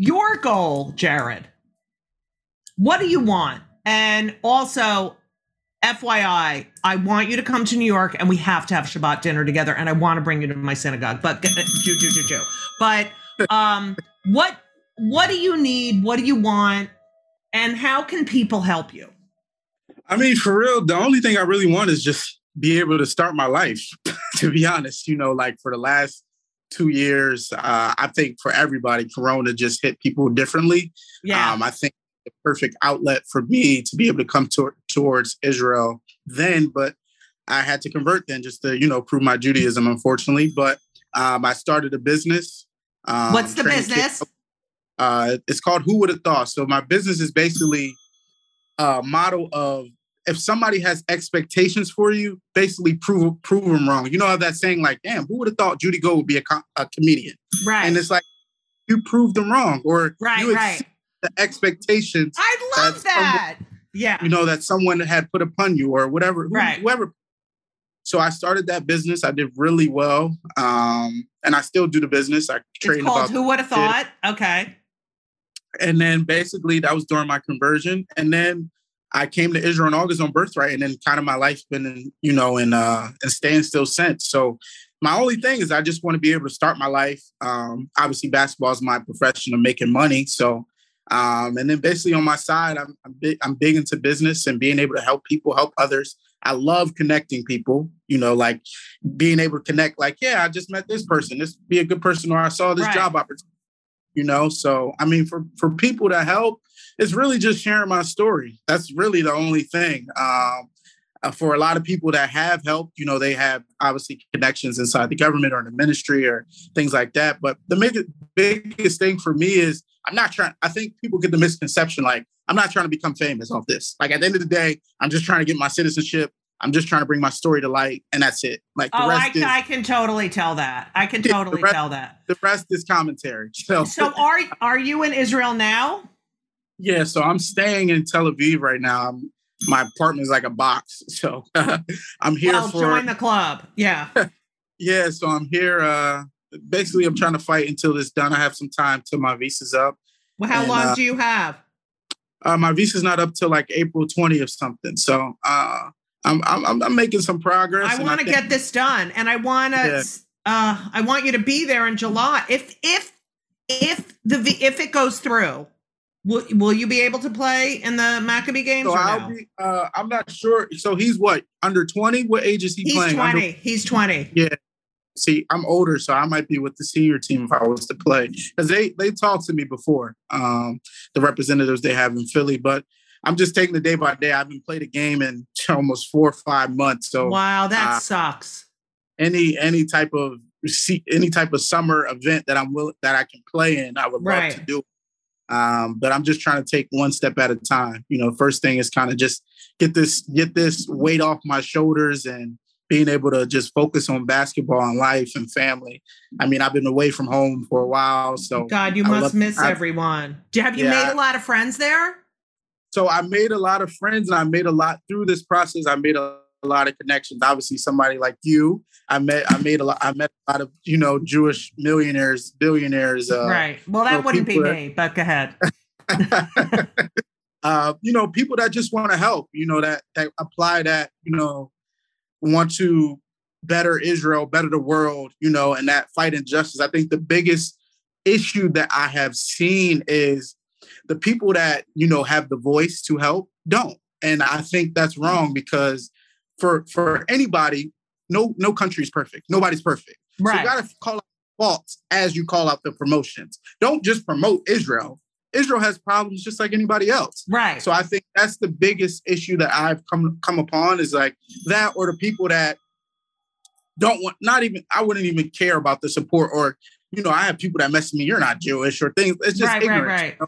Your goal, Jared. What do you want? And also, FYI, I want you to come to New York and we have to have Shabbat dinner together. And I want to bring you to my synagogue. But. But um, what what do you need? What do you want? And how can people help you? I mean, for real, the only thing I really want is just be able to start my life. to be honest, you know, like for the last two years, uh, I think for everybody, Corona just hit people differently. Yeah. Um, I think the perfect outlet for me to be able to come to, towards Israel then, but I had to convert then just to, you know, prove my Judaism, unfortunately. But um, I started a business. Um, What's the business? kids- Uh, it's called Who Would Have Thought. So my business is basically a model of if somebody has expectations for you, basically prove prove them wrong. You know how that saying like, "Damn, who would have thought Judy Gold would be a, co- a comedian?" Right. And it's like you proved them wrong, or right, you right. the expectations I love that. Yeah. you know that someone had put upon you, or whatever, who- Right. whoever. So I started that business. I did really well, um, and I still do the business. I It's called Who Would Have Thought? Okay. and then basically that was during my conversion and then i came to israel in august on birthright and then kind of my life's been in you know in uh in standstill since. So my only thing is i just want to be able to start my life um obviously basketball is my profession of making money so um and then basically on my side i'm I'm big, I'm big into business and being able to help people help others. I love connecting people you know like being able to connect like yeah i just met this person. This be a good person or i saw this Right. job opportunity you know so i mean for for people to help it's really just sharing my story that's really the only thing um uh, for a lot of people that have helped you know they have obviously connections inside the government or in the ministry or things like that but the big, biggest thing for me is i'm not trying i think people get the misconception like i'm not trying to become famous off this like at the end of the day i'm just trying to get my citizenship i'm just trying to bring my story to light and that's it like the Oh, I, rest is I can totally tell that. I can totally rest- tell that. the rest is commentary so So are are you in Israel now? Yeah, so I'm staying in Tel Aviv right now. I'm, my apartment is like a box, so I'm here well, for join the club. Yeah. yeah. So I'm here. Uh, basically, I'm trying to fight until it's done. I have some time till my visa's up. Well, how And, long uh, do you have? Uh, my visa's not up till like April 20 or something. So uh, I'm, I'm I'm making some progress. I want to think- get this done, and I want to. Yeah. Uh, I want you to be there in July. If if if the if it goes through, will will you be able to play in the Maccabee games So I'll no? be. Uh, I'm not sure. So he's what under 20? What age is he He's playing? Under- twenty. He's twenty. Yeah. see i'm older so i might be with the senior team if i was to play because they they talked to me before um the representatives they have in philly but i'm just taking the day by day i haven't played a game in almost four or five months so wow, that uh, sucks. any any type of see any type of summer event that i'm willing that i can play in i would love to do um but i'm just trying to take one step at a time you know first thing is kind of just get this get this weight off my shoulders and being able to just focus on basketball and life and family i mean i've been away from home for a while so God, you I must love- miss I- everyone. Do- Have you Yeah, made a lot of friends there? so i made a lot of friends and i made a lot through this process i made a, a lot of connections obviously somebody like you i met i made a lot i met a lot of you know jewish millionaires billionaires uh, right. Well, that wouldn't be that- me. But go ahead. uh, you know, people that just want to help, you know, that that apply that, you know, want to better Israel, better the world, you know, and that fight injustice. I think the biggest issue that I have seen is the people that, you know, have the voice to help don't. And I think that's wrong because for for anybody, no no country is perfect. Nobody's perfect. So Right. you got to call out faults as you call out the promotions. Don't just promote Israel. Israel has problems just like anybody else. right. So I think that's the biggest issue that I've come come upon is like that, or the people that don't want, not even, I wouldn't even care about the support, or you know, I have people that message me, you're not Jewish, or things. It's just Right, right, ignorance. right. you know?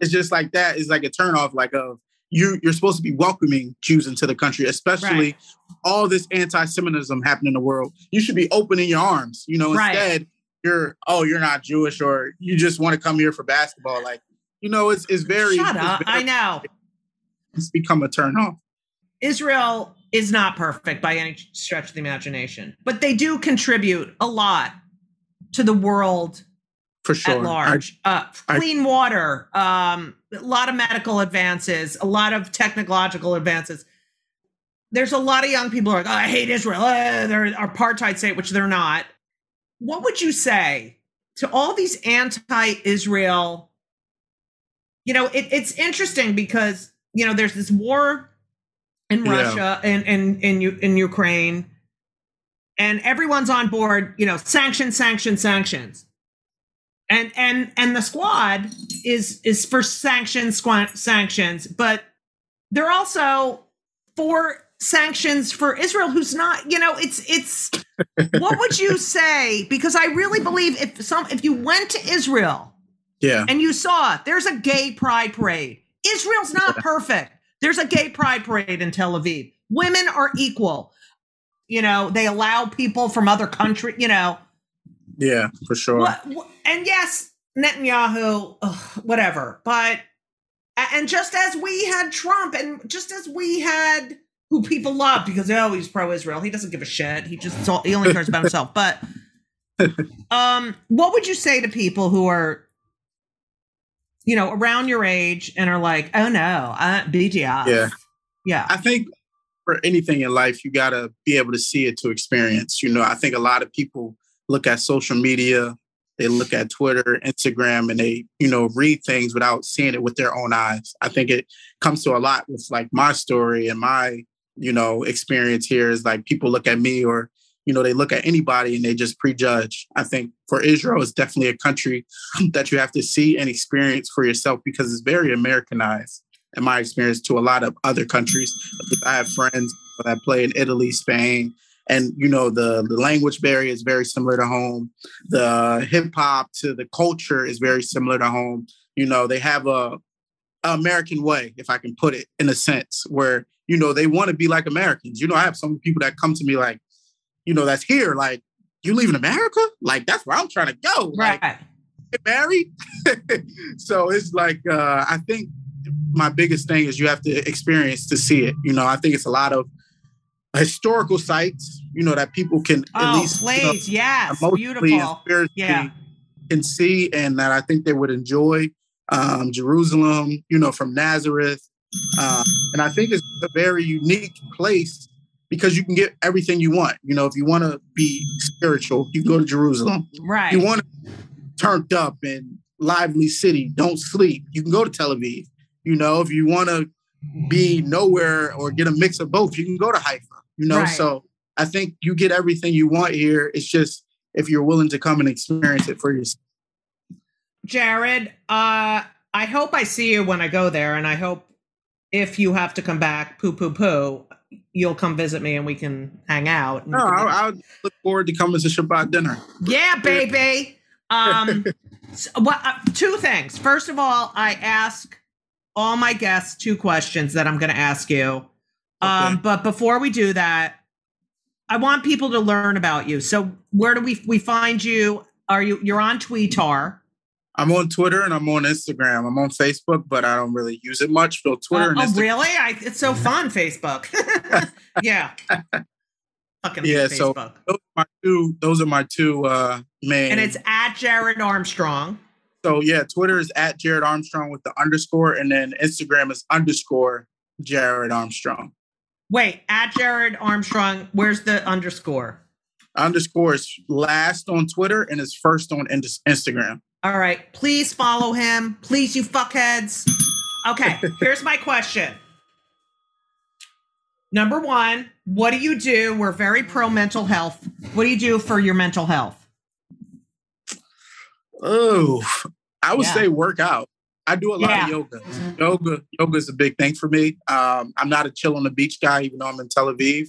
It's just like that. It's like a turnoff, like of you. You're supposed to be welcoming Jews into the country, especially Right. all this anti-Semitism happening in the world. You should be opening your arms. You know, Right. instead you're oh you're not Jewish or you just want to come here for basketball. Like you know, it's it's very Shut up. very- I know. It's become a turn off. Israel is not perfect by any stretch of the imagination, but they do contribute a lot to the world for sure. at large. uh, I- clean water, um, a lot of medical advances, a lot of technological advances. There's a lot of young people who are like, oh, I hate Israel. Uh, they're an apartheid state, which they're not. What would you say to all these anti-Israel? You know, it, it's interesting because you know there's this war in Yeah. Russia and in in U- in Ukraine, and everyone's on board. You know, sanctions, sanctions, sanctions and and and the squad is is for sanctions squad sanctions but they're also for sanctions for israel who's not you know it's it's what would you say? Because i really believe if some if you went to israel Yeah. and you saw there's a gay pride parade. Israel's not perfect. There's a gay pride parade in tel aviv. Women are equal. You know they allow people from other country you know Yeah, for sure. what, and yes, Netanyahu, ugh, whatever. But and just as we had Trump, and just as we had who people love because oh he's pro-Israel, he doesn't give a shit. He just he only cares about himself. But um, what would you say to people who are, you know, around your age and are like, oh no, uh, BDS. Yeah. yeah, I think for anything in life, you got to be able to see it to experience. You know, I think a lot of people look at social media, they look at Twitter, Instagram, and they, you know, read things without seeing it with their own eyes. I think it comes to a lot with like my story and my, you know, experience here is like people look at me or, you know, they look at anybody and they just prejudge. I think for Israel, it's definitely a country that you have to see and experience for yourself because it's very Americanized in my experience to a lot of other countries. I have friends that play in Italy, Spain, and you know the the language barrier is very similar to home. The hip hop to the culture is very similar to home. You know they have a, a American way, if I can put it in a sense, where you know they want to be like Americans. You know I have some people that come to me like, you know that's here like. You leaving America? Like that's where I'm trying to go. Like, right. get married. so it's like uh, I think my biggest thing is you have to experience to see it. You know, I think it's a lot of historical sites. You know that people can at Oh, least you know, yes, beautiful. Yeah. can see, and that I think they would enjoy. Um, Jerusalem, you know, from Nazareth, uh, and I think it's a very unique place because you can get everything you want. You know, if you want to be spiritual, you go to Jerusalem Right. you want to turned up and lively city, don't sleep, you can go to Tel Aviv. You know, if you want to be nowhere or get a mix of both, you can go to Haifa. You know, Right. so I think you get everything you want here. It's just if you're willing to come and experience it for yourself. Jared, uh, I hope I see you when I go there, and I hope if you have to come back, poo poo poo, you'll come visit me and we can hang out. No, can- I, I look forward to coming to Shabbat dinner. yeah, baby. Um, so, well, uh, two things. First of all, I ask all my guests two questions that I'm going to ask you. Um, but before we do that, I want people to learn about you. So, where do we we find you? Are you you're on Tweetar? I'm on Twitter and I'm on Instagram. I'm on Facebook, but I don't really use it much. So Twitter Uh, and oh, Instagram. really? I, it's so fun, Facebook. yeah. Fucking Yeah, hate so- Facebook. Those are my two. Those are my two uh, main. and it's at Jared Armstrong. So yeah, Twitter is at Jared Armstrong with the underscore, and then Instagram is underscore Jared Armstrong. Wait, at Jared Armstrong. Where's the underscore? Underscore is last on Twitter and is first on Instagram. All right. Please follow him. Please, you fuckheads. Okay. here's my question. Number one, what do you do? We're very pro mental health. What do you do for your mental health? Oh, I would Yeah. say work out. I do a lot Yeah. of yoga. Yoga, yoga is a big thing for me. Um, I'm not a chill on the beach guy, even though I'm in Tel Aviv.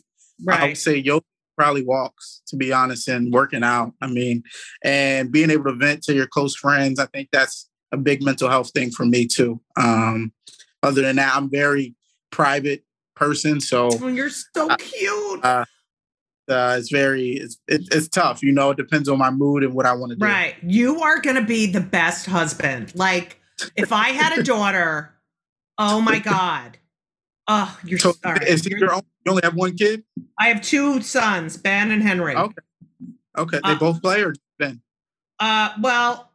I would say yoga probably walks, to be honest, and working out. I mean, and being able to vent to your close friends. I think that's a big mental health thing for me too. Um, other than that, I'm very private person, so Oh, you're so cute. uh, uh, it's very it's it, it's tough. You know, it depends on my mood and what I want to do. Right. You are going to be the best husband. Like, if I had a daughter, oh my God. Oh, you're So right. is You're- your own, you only have one kid? I have two sons, Ben and Henry. Okay. Okay, they Uh, both play or Ben? Uh, well,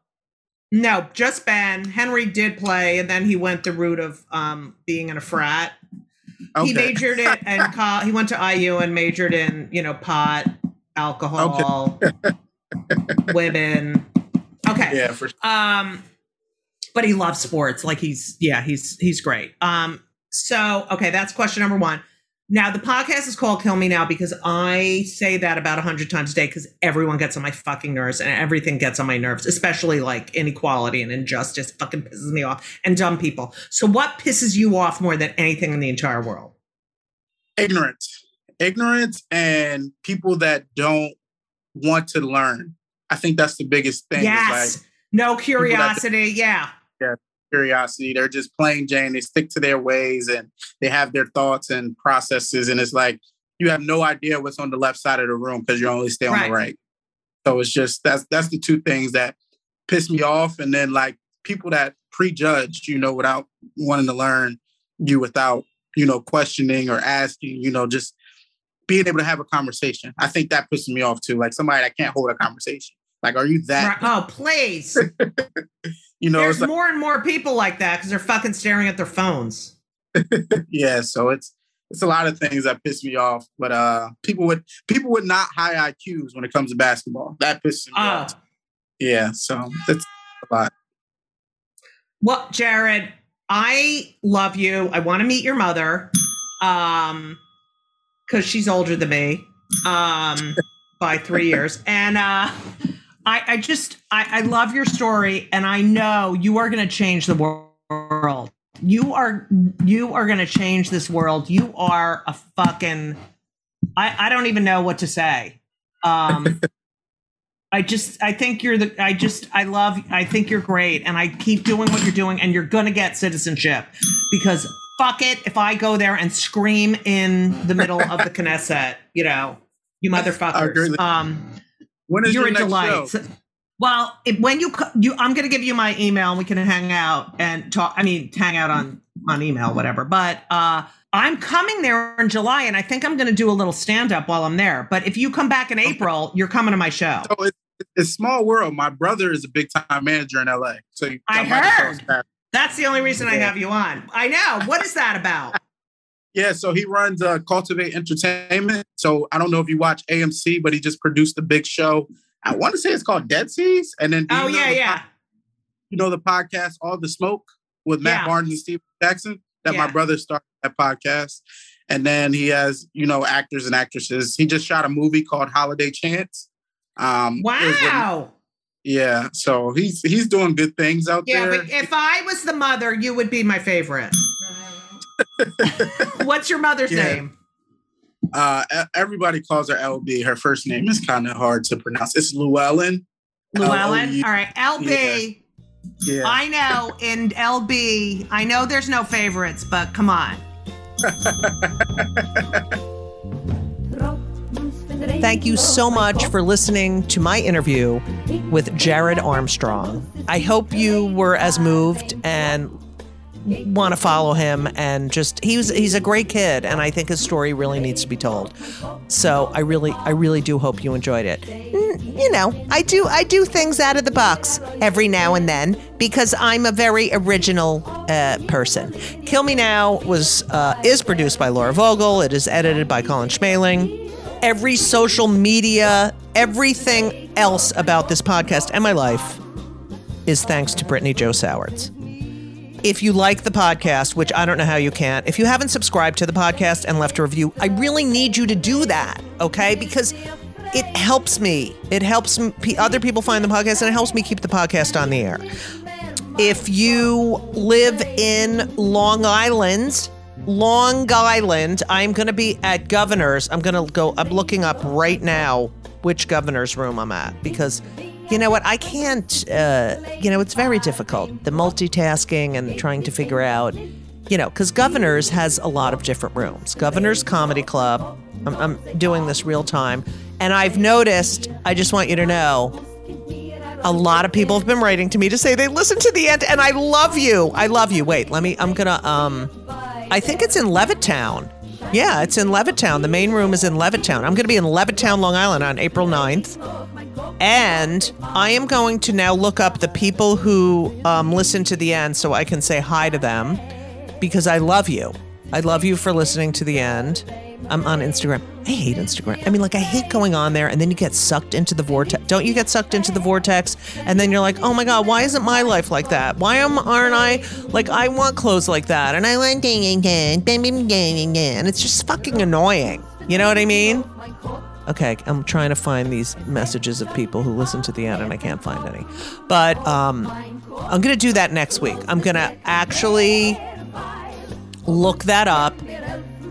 no, just Ben. Henry did play, and then he went the route of um being in a frat. Okay. He majored in and he went to IU and majored in you know pot, alcohol, women. Okay. yeah, for Um, but he loves sports. Like he's yeah, he's he's great. Um, so okay, that's question number one. Now the podcast is called Kill Me Now because I say that about a hundred times a day because everyone gets on my fucking nerves and everything gets on my nerves, especially like inequality and injustice fucking pisses me off and dumb people. So what pisses you off more than anything in the entire world? ignorance, ignorance, and people that don't want to learn. I think that's the biggest thing. yes. like, no that- curiosity. Yeah. Curiosity. They're just plain Jane. They stick to their ways and they have their thoughts and processes. And it's like you have no idea what's on the left side of the room because you only stay on Right. the right. So it's just that's that's the two things that piss me off. And then like people that prejudge, you know, without wanting to learn you without, you know, questioning or asking, you know, just being able to have a conversation. I think that pisses me off too. Like somebody that can't hold a conversation. Like, are you that? Oh, please. You know, There's like, more and more people like that because they're fucking staring at their phones. yeah so it's it's a lot of things that piss me off but uh people with people with not high iqs when it comes to basketball that pisses me Oh, off yeah so that's a lot well, Jared, I love you. I want to meet your mother, um, because she's older than me, um, by three years, and uh, I, I just, I, I love your story, and I know you are going to change the world. You are, you are going to change this world. You are a fucking, I, I don't even know what to say. Um, I just I think you're the I just I love I think you're great and I keep doing what you're doing and you're gonna get citizenship because fuck it if I go there and scream in the middle of the Knesset, you know, you motherfuckers. Um when is you're your a next delight. show well, if, when you you I'm gonna give you my email and we can hang out and talk I mean hang out on on email whatever. But uh I'm coming there in July and I think I'm going to do a little stand up while I'm there. But if you come back in April, you're coming to my show. so it's, it's small world my brother is a big time manager in la so I that might be heard. That's the only reason I have you on. I know. What is that about? Yeah so he runs uh cultivate entertainment so i don't know if you watch amc but he just produced a big show i want to say it's called dead seas and then oh yeah, the yeah. you know the podcast All the Smoke with Matt Yeah. Barnes and Steve Jackson that Yeah. my brother started that podcast. And then he has, you know, actors and actresses. He just shot a movie called Holiday Chance. Um it was with- Wow. yeah. So he's he's doing good things out Yeah, there. Yeah, but if I was the mother, you would be my favorite. What's your mother's Yeah. name? uh everybody calls her LB. Her first name is kind of hard to pronounce. It's Llewellyn. Llewellyn. L-O-U- All right, LB. Yeah. I know and LB. I know there's no favorites, but come on. Thank you so much for listening to my interview with Jared Armstrong. I hope you were as moved and want to follow him and just he was he's a great kid and I think his story really needs to be told. So I really I really do hope you enjoyed it. You know, I do I do things out of the box every now and then because I'm a very original uh, person. Kill Me Now was uh, is produced by Laura Vogel. It is edited by Colin Schmaling every social media, everything else about this podcast and my life is thanks to Brittany Joe Sowards. If you like the podcast, which I don't know how you can't, if you haven't subscribed to the podcast and left a review, I really need you to do that, okay? Because it helps me. It helps other people find the podcast and it helps me keep the podcast on the air. If you live in Long Island, Long Island, I'm going to be at Governor's. I'm going to go, I'm looking up right now which Governor's room I'm at because you know what? I can't, uh, you know, it's very difficult. The multitasking and trying to figure out, you know, because Governor's has a lot of different rooms. Governor's Comedy Club, I'm, I'm doing this real time. And I've noticed, I just want you to know, a lot of people have been writing to me to say they listen to the end and I love you. I love you. Wait, let me I'm going to um I think it's in Levittown. Yeah, it's in Levittown. The main room is in Levittown. I'm going to be in Levittown, Long Island on April 9th. And I am going to now look up the people who um, listen to the end so I can say hi to them because I love you. I love you for listening to the end. I'm on Instagram. I hate Instagram. I mean, like, I hate going on there and then you get sucked into the vortex. Don't you get sucked into the vortex? And then you're like, oh my God, why isn't my life like that? Why am, aren't I, like, I want clothes like that and I want, and it's just fucking annoying. You know what I mean? Okay, I'm trying to find these messages of people who listen to the end and I can't find any. But um, I'm going to do that next week. I'm going to actually look that up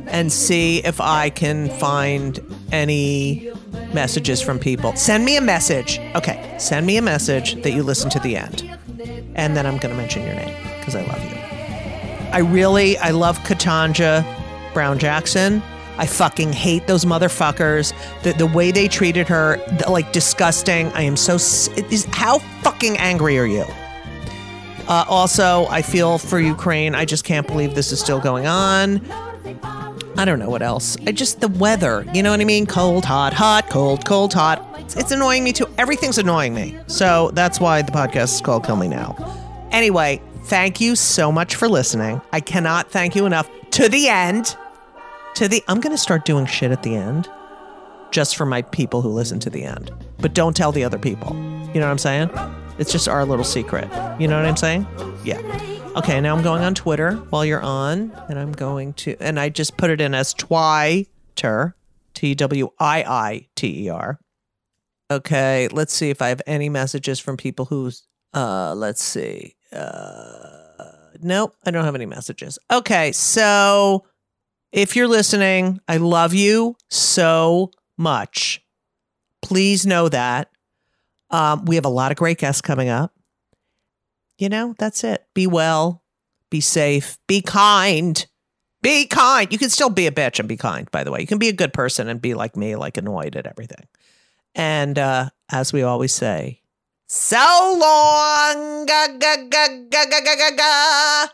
and see if I can find any messages from people. Send me a message. Okay, send me a message that you listen to the end. And then I'm going to mention your name because I love you. I really, I love Ketanji Brown Jackson. I fucking hate those motherfuckers. The, the way they treated her, the, like disgusting. I am so. how fucking angry are you? Uh, also, I feel for Ukraine. I just can't believe this is still going on. I don't know what else. I just the weather. You know what I mean? Cold, hot, hot, cold, cold, hot. It's, it's annoying me too. Everything's annoying me. So that's why the podcast is called Kill Me Now. Anyway, thank you so much for listening. I cannot thank you enough. To the end. To the I'm gonna start doing shit at the end. Just for my people who listen to the end. But don't tell the other people. You know what I'm saying? It's just our little secret. You know what I'm saying? Yeah. Okay, now I'm going on Twitter while you're on, and I'm going to, and I just put it in as Twitter, T W I I T E R. Okay, let's see if I have any messages from people who's, uh, let's see. Uh, nope, I don't have any messages. Okay, so if you're listening, I love you so much. Please know that. Um, we have a lot of great guests coming up. You know, that's it. Be well, be safe, be kind. Be kind. You can still be a bitch and be kind, by the way. You can be a good person and be like me, like annoyed at everything. And uh, as we always say, so long. Ga, ga, ga.